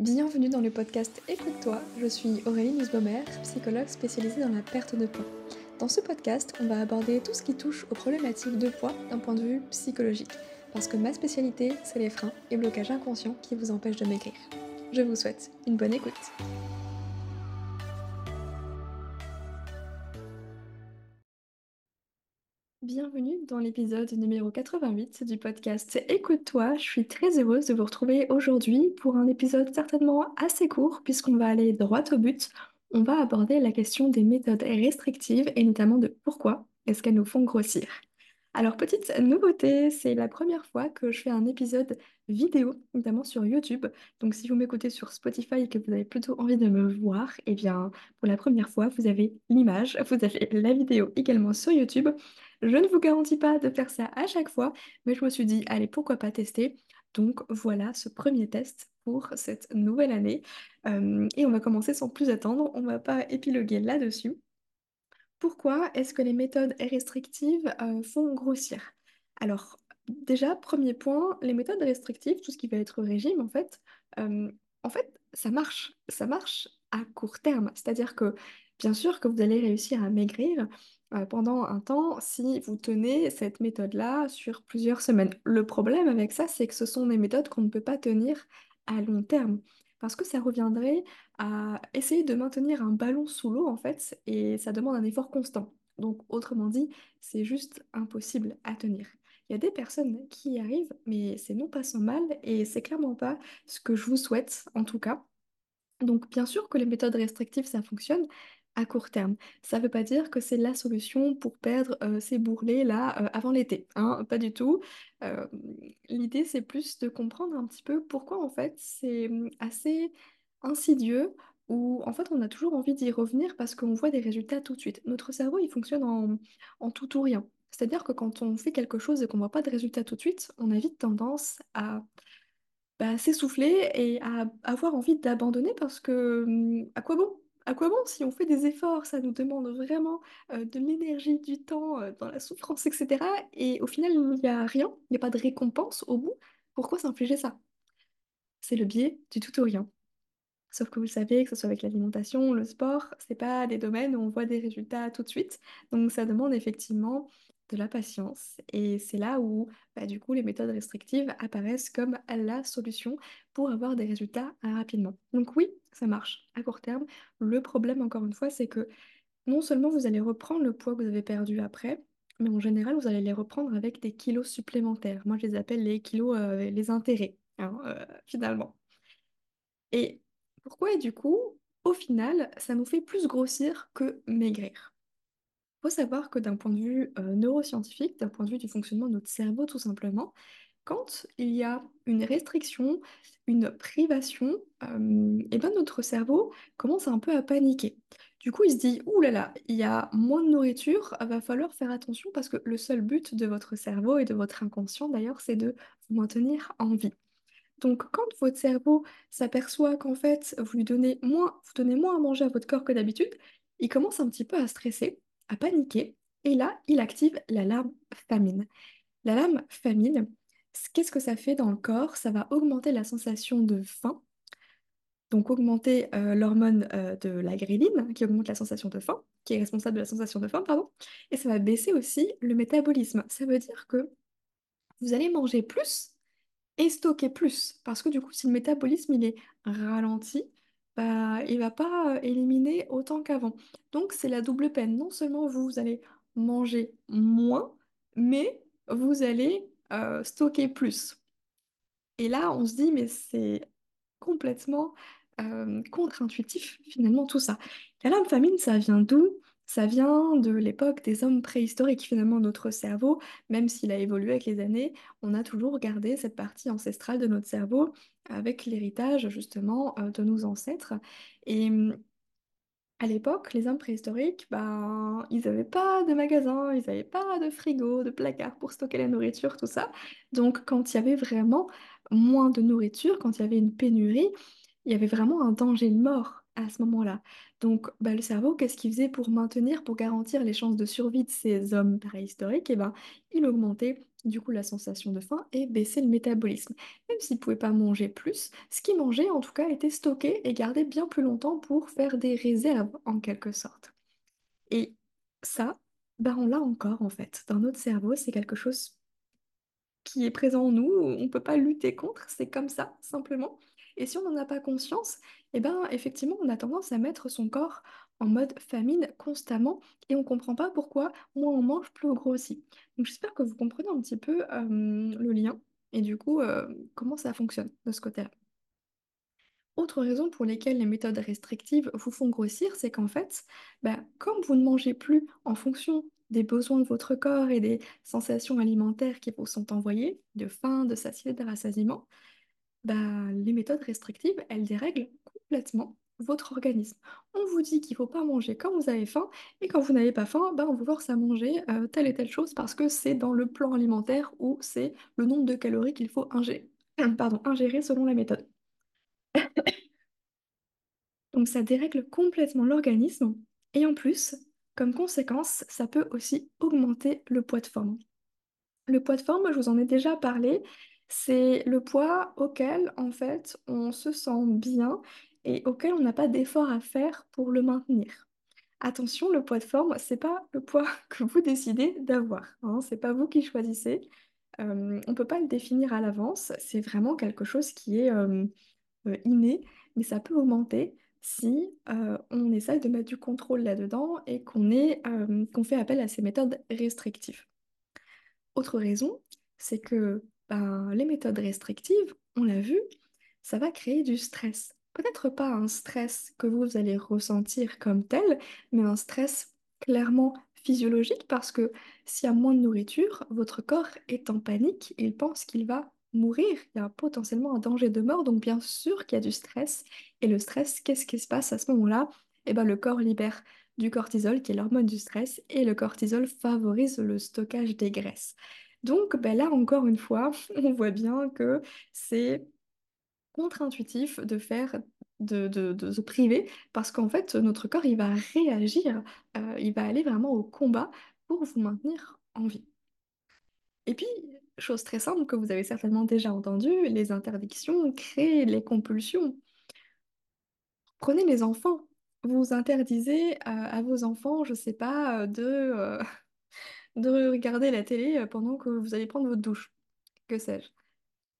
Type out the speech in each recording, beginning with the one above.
Bienvenue dans le podcast Écoute-toi, je suis Aurélie Nussbaumer, psychologue spécialisée dans la perte de poids. Dans ce podcast, on va aborder tout ce qui touche aux problématiques de poids d'un point de vue psychologique, parce que ma spécialité, c'est les freins et blocages inconscients qui vous empêchent de maigrir. Je vous souhaite une bonne écoute. Bienvenue dans l'épisode numéro 88 du podcast Écoute-toi. Je suis très heureuse de vous retrouver aujourd'hui pour un épisode certainement assez court puisqu'on va aller droit au but. On va aborder la question des méthodes restrictives et notamment de pourquoi est-ce qu'elles nous font grossir. Alors, petite nouveauté, c'est la première fois que je fais un épisode vidéo, notamment sur YouTube. Donc, si vous m'écoutez sur Spotify et que vous avez plutôt envie de me voir, eh bien, pour la première fois, vous avez l'image, vous avez la vidéo également sur YouTube. Je ne vous garantis pas de faire ça à chaque fois, mais je me suis dit, allez, pourquoi pas tester? Donc voilà ce premier test pour cette nouvelle année. Euh, et on va commencer sans plus attendre, on ne va pas épiloguer là-dessus. Pourquoi est-ce que les méthodes restrictives euh, font grossir? Alors, déjà, premier point, les méthodes restrictives, tout ce qui va être régime, en fait, euh, en fait, ça marche. Ça marche à court terme. C'est-à-dire que, bien sûr, que vous allez réussir à maigrir euh, pendant un temps si vous tenez cette méthode-là sur plusieurs semaines. Le problème avec ça, c'est que ce sont des méthodes qu'on ne peut pas tenir à long terme parce que ça reviendrait à essayer de maintenir un ballon sous l'eau en fait, et ça demande un effort constant. Donc autrement dit, c'est juste impossible à tenir. Il y a des personnes qui y arrivent, mais c'est non pas sans mal, et c'est clairement pas ce que je vous souhaite en tout cas. Donc bien sûr que les méthodes restrictives, ça fonctionne, à court terme. Ça ne veut pas dire que c'est la solution pour perdre ces bourrelets là euh, avant l'été, hein, pas du tout. L'idée c'est plus de comprendre un petit peu pourquoi en fait c'est hum, assez insidieux ou en fait on a toujours envie d'y revenir parce qu'on voit des résultats tout de suite. Notre cerveau il fonctionne en, tout ou rien. C'est-à-dire que quand on fait quelque chose et qu'on ne voit pas de résultats tout de suite, on a vite tendance à bah, s'essouffler et à avoir envie d'abandonner parce que hum, à quoi bon? À quoi bon si on fait des efforts, ça nous demande vraiment euh, de l'énergie, du temps, euh, dans la souffrance, etc. Et au final, il n'y a rien, il n'y a pas de récompense au bout. Pourquoi s'infliger ça? C'est le biais du tout ou rien. Sauf que vous savez, que ce soit avec l'alimentation, le sport, c'est pas des domaines où on voit des résultats tout de suite. Donc ça demande effectivement de la patience. Et c'est là où, bah, du coup, les méthodes restrictives apparaissent comme la solution pour avoir des résultats rapidement. Donc oui, ça marche à court terme. Le problème, encore une fois, c'est que non seulement vous allez reprendre le poids que vous avez perdu après, mais en général, vous allez les reprendre avec des kilos supplémentaires. Moi, je les appelle les kilos, euh, les intérêts, hein, euh, finalement. Et pourquoi, du coup, au final, ça nous fait plus grossir que maigrir? Il faut savoir que d'un point de vue euh, neuroscientifique, d'un point de vue du fonctionnement de notre cerveau tout simplement, quand il y a une restriction, une privation, euh, et bien notre cerveau commence un peu à paniquer. Du coup, il se dit, ouh là là, il y a moins de nourriture, va falloir faire attention parce que le seul but de votre cerveau et de votre inconscient d'ailleurs, c'est de vous maintenir en vie. Donc, quand votre cerveau s'aperçoit qu'en fait, vous lui donnez moins, vous donnez moins à manger à votre corps que d'habitude, il commence un petit peu à stresser, à paniquer, et là, il active l'alarme famine. L'alarme famine, qu'est-ce que ça fait dans le corps? Ça va augmenter la sensation de faim, donc augmenter euh, l'hormone euh, de la gréline, qui augmente la sensation de faim, qui est responsable de la sensation de faim, pardon, et ça va baisser aussi le métabolisme. Ça veut dire que vous allez manger plus et stocker plus. Parce que du coup, si le métabolisme il est ralenti, bah, il va pas euh, éliminer autant qu'avant. Donc c'est la double peine. Non seulement vous, vous allez manger moins, mais vous allez euh, stocker plus. Et là, on se dit, mais c'est complètement euh, contre-intuitif finalement tout ça. La lame famine, ça vient d'où? Ça vient de l'époque des hommes préhistoriques. Finalement, notre cerveau, même s'il a évolué avec les années, on a toujours gardé cette partie ancestrale de notre cerveau avec l'héritage justement euh, de nos ancêtres. Et à l'époque, les hommes préhistoriques, ben, ils n'avaient pas de magasin, ils n'avaient pas de frigo, de placard pour stocker la nourriture, tout ça. Donc, quand il y avait vraiment moins de nourriture, quand il y avait une pénurie, il y avait vraiment un danger de mort à ce moment-là. Donc, bah, le cerveau, qu'est-ce qu'il faisait pour maintenir, pour garantir les chances de survie de ces hommes préhistoriques? Eh ben, il augmentait du coup la sensation de faim, et baisser le métabolisme. Même s'il ne pouvait pas manger plus, ce qu'il mangeait en tout cas était stocké et gardé bien plus longtemps pour faire des réserves en quelque sorte. Et ça, ben on l'a encore en fait. Dans notre cerveau, c'est quelque chose qui est présent en nous, on ne peut pas lutter contre, c'est comme ça, simplement. Et si on n'en a pas conscience, eh ben, effectivement, on a tendance à mettre son corps en mode famine constamment et on ne comprend pas pourquoi moins on mange, plus on grossit. Donc j'espère que vous comprenez un petit peu le lien et du coup comment ça fonctionne de ce côté-là. Autre raison pour lesquelles les méthodes restrictives vous font grossir, c'est qu'en fait, bah, comme vous ne mangez plus en fonction des besoins de votre corps et des sensations alimentaires qui vous sont envoyées, de faim, de satiété, de rassasiement, bah, les méthodes restrictives, elles dérèglent complètement votre organisme. On vous dit qu'il ne faut pas manger quand vous avez faim, et quand vous n'avez pas faim, bah, on vous force à manger euh, telle et telle chose parce que c'est dans le plan alimentaire ou c'est le nombre de calories qu'il faut ingérer, pardon, ingérer selon la méthode. Donc ça dérègle complètement l'organisme et en plus, comme conséquence, ça peut aussi augmenter le poids de forme. Le poids de forme, je vous en ai déjà parlé, c'est le poids auquel en fait on se sent bien et auquel on n'a pas d'effort à faire pour le maintenir. Attention, le poids de forme, c'est pas le poids que vous décidez d'avoir, hein, c'est pas vous qui choisissez. Euh, on peut pas le définir à l'avance, c'est vraiment quelque chose qui est euh, inné, mais ça peut augmenter si euh, on essaie de mettre du contrôle là-dedans et qu'on fait appel à ces méthodes restrictives. Autre raison, c'est que ben, les méthodes restrictives, on l'a vu, ça va créer du stress. Peut-être pas un stress que vous allez ressentir comme tel, mais un stress clairement physiologique parce que s'il y a moins de nourriture, votre corps est en panique, il pense qu'il va mourir, il y a potentiellement un danger de mort, donc bien sûr qu'il y a du stress. Et le stress, qu'est-ce qui se passe à ce moment-là? Eh ben, le corps libère du cortisol, qui est l'hormone du stress, et le cortisol favorise le stockage des graisses. Donc ben là, encore une fois, on voit bien que c'est contre-intuitif de faire, de, de, se priver, parce qu'en fait, notre corps, il va réagir, euh, il va aller vraiment au combat pour vous maintenir en vie. Et puis, chose très simple que vous avez certainement déjà entendu, les interdictions créent les compulsions. Prenez les enfants. Vous interdisez à, à vos enfants, je sais pas, de, euh, de regarder la télé pendant que vous allez prendre votre douche. Que sais-je?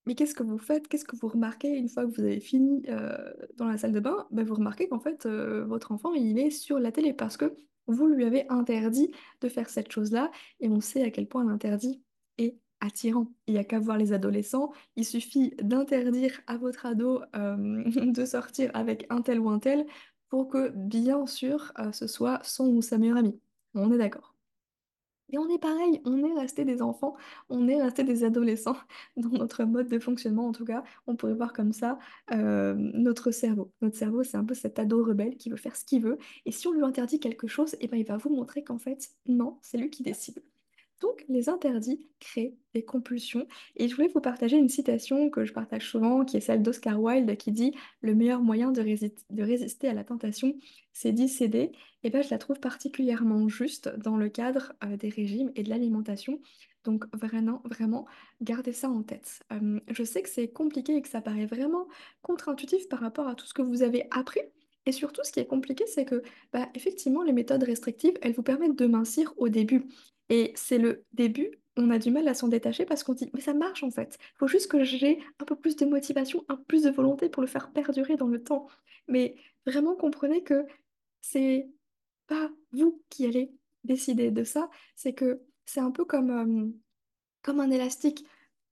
Mais qu'est-ce que vous faites? Qu'est-ce que vous remarquez une fois que vous avez fini euh, dans la salle de bain? Ben, vous remarquez qu'en fait, euh, votre enfant, il est sur la télé parce que vous lui avez interdit de faire cette chose-là et on sait à quel point l'interdit est attirant. Il n'y a qu'à voir les adolescents. Il suffit d'interdire à votre ado euh, de sortir avec un tel ou un tel pour que, bien sûr, ce soit son ou sa meilleure amie. On est d'accord. Et on est pareil, on est resté des enfants, on est resté des adolescents dans notre mode de fonctionnement, en tout cas, on pourrait voir comme ça euh, notre cerveau. Notre cerveau, c'est un peu cet ado rebelle qui veut faire ce qu'il veut, et si on lui interdit quelque chose, eh ben, il va vous montrer qu'en fait, non, c'est lui qui décide. Donc, les interdits créent des compulsions. Et je voulais vous partager une citation que je partage souvent, qui est celle d'Oscar Wilde, qui dit «Le meilleur moyen de, résister à la tentation, c'est d'y céder». Et bien, je la trouve particulièrement juste dans le cadre euh, des régimes et de l'alimentation. Donc, vraiment, vraiment, gardez ça en tête. Je sais que c'est compliqué et que ça paraît vraiment contre-intuitif par rapport à tout ce que vous avez appris. Et surtout, ce qui est compliqué, c'est que, bah, effectivement, les méthodes restrictives, elles vous permettent de mincir au début. Et c'est le début, on a du mal à s'en détacher parce qu'on dit, mais ça marche en fait. Il faut juste que j'ai un peu plus de motivation, un peu plus de volonté pour le faire perdurer dans le temps. Mais vraiment comprenez que c'est pas vous qui allez décider de ça, c'est que c'est un peu comme, euh, comme un élastique.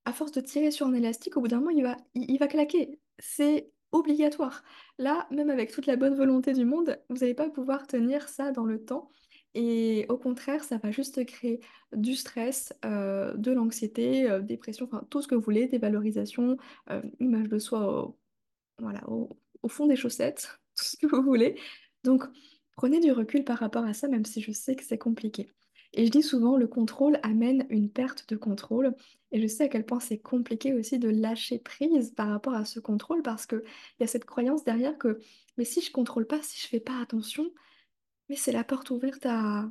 À force de tirer sur un élastique, au bout d'un moment, il va, il va claquer. C'est obligatoire. Là, même avec toute la bonne volonté du monde, vous n'allez pas pouvoir tenir ça dans le temps. Et au contraire, ça va juste créer du stress, euh, de l'anxiété, euh, dépression, enfin tout ce que vous voulez, dévalorisation, euh, image de soi au, voilà, au, fond des chaussettes, tout ce que vous voulez. Donc, prenez du recul par rapport à ça, même si je sais que c'est compliqué. Et je dis souvent, le contrôle amène une perte de contrôle. Et je sais à quel point c'est compliqué aussi de lâcher prise par rapport à ce contrôle, parce qu'il y a cette croyance derrière que, mais si je contrôle pas, si je fais pas attention, mais c'est la porte ouverte à,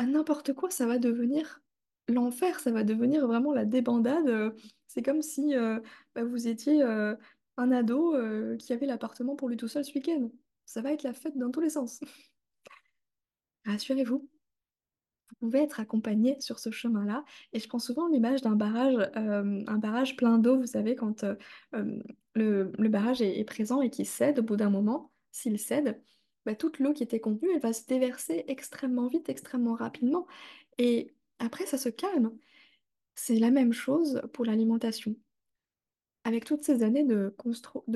n'importe quoi, ça va devenir l'enfer, ça va devenir vraiment la débandade. C'est comme si euh, bah, vous étiez euh, un ado euh, qui avait l'appartement pour lui tout seul ce week-end. Ça va être la fête dans tous les sens. Rassurez-vous, vous pouvez être accompagné sur ce chemin-là. Et je prends souvent l'image d'un barrage, un barrage plein d'eau, vous savez, quand le, le barrage est, est présent et qu'il cède au bout d'un moment, s'il cède, bah, toute l'eau qui était contenue, elle va se déverser extrêmement vite, extrêmement rapidement. Et après, ça se calme. C'est la même chose pour l'alimentation. Avec toutes ces années de,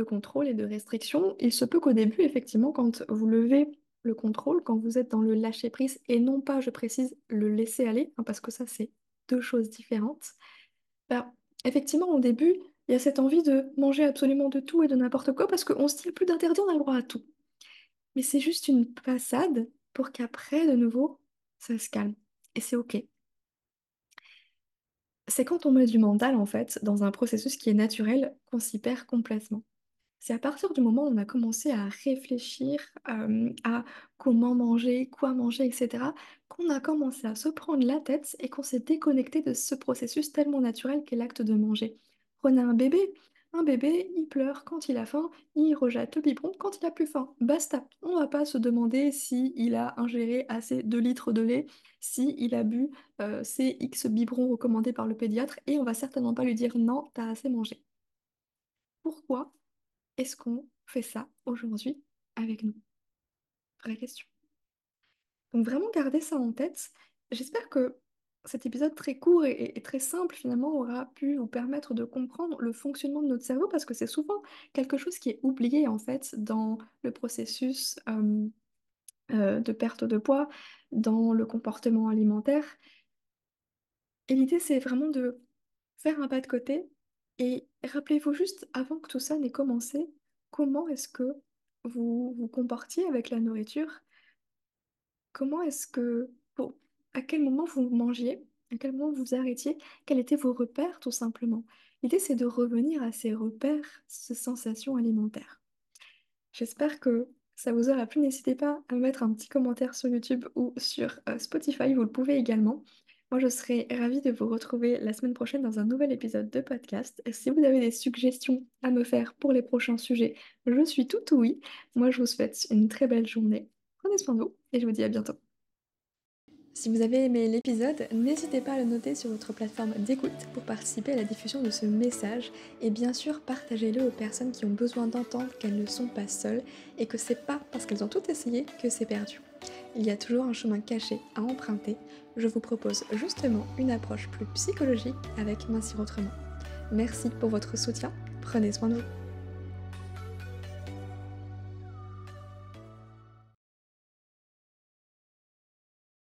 contrôle et de restriction, il se peut qu'au début, effectivement, quand vous levez le contrôle, quand vous êtes dans le lâcher-prise, et non pas, je précise, le laisser aller, hein, parce que ça, c'est deux choses différentes, bah, effectivement, au début, il y a cette envie de manger absolument de tout et de n'importe quoi, parce qu'on se dit, plus d'interdit, on a le droit à tout. Mais c'est juste une passade pour qu'après, de nouveau, ça se calme. Et c'est OK. C'est quand on met du mental, en fait, dans un processus qui est naturel, qu'on s'y perd complètement. C'est à partir du moment où on a commencé à réfléchir à comment manger, quoi manger, etc., qu'on a commencé à se prendre la tête et qu'on s'est déconnecté de ce processus tellement naturel qu'est l'acte de manger. Prenez un bébé. Un bébé, il pleure quand il a faim, il rejette le biberon quand il a plus faim. Basta. On va pas se demander si il a ingéré assez de litres de lait, si il a bu euh, ces X biberons recommandés par le pédiatre, et on va certainement pas lui dire non, t'as assez mangé. Pourquoi? Est-ce qu'on fait ça aujourd'hui avec nous? Vraie question. Donc vraiment garder ça en tête. J'espère que cet épisode très court et, très simple finalement aura pu vous permettre de comprendre le fonctionnement de notre cerveau parce que c'est souvent quelque chose qui est oublié en fait dans le processus euh, de perte de poids, dans le comportement alimentaire. Et l'idée c'est vraiment de faire un pas de côté et rappelez-vous juste avant que tout ça n'ait commencé, comment est-ce que vous vous comportiez avec la nourriture? Comment est-ce que, à quel moment vous mangiez? À quel moment vous arrêtiez? Quels étaient vos repères, tout simplement? L'idée, c'est de revenir à ces repères, ces sensations alimentaires. J'espère que ça vous aura plu. N'hésitez pas à me mettre un petit commentaire sur YouTube ou sur euh, Spotify, vous le pouvez également. Moi, je serai ravie de vous retrouver la semaine prochaine dans un nouvel épisode de podcast. Si vous avez des suggestions à me faire pour les prochains sujets, je suis tout oui. Moi, je vous souhaite une très belle journée. Prenez soin de vous et je vous dis à bientôt. Si vous avez aimé l'épisode, n'hésitez pas à le noter sur votre plateforme d'écoute pour participer à la diffusion de ce message et bien sûr partagez-le aux personnes qui ont besoin d'entendre qu'elles ne sont pas seules et que c'est pas parce qu'elles ont tout essayé que c'est perdu. Il y a toujours un chemin caché à emprunter. Je vous propose justement une approche plus psychologique avec Mincir Autrement. Merci pour votre soutien, prenez soin de vous.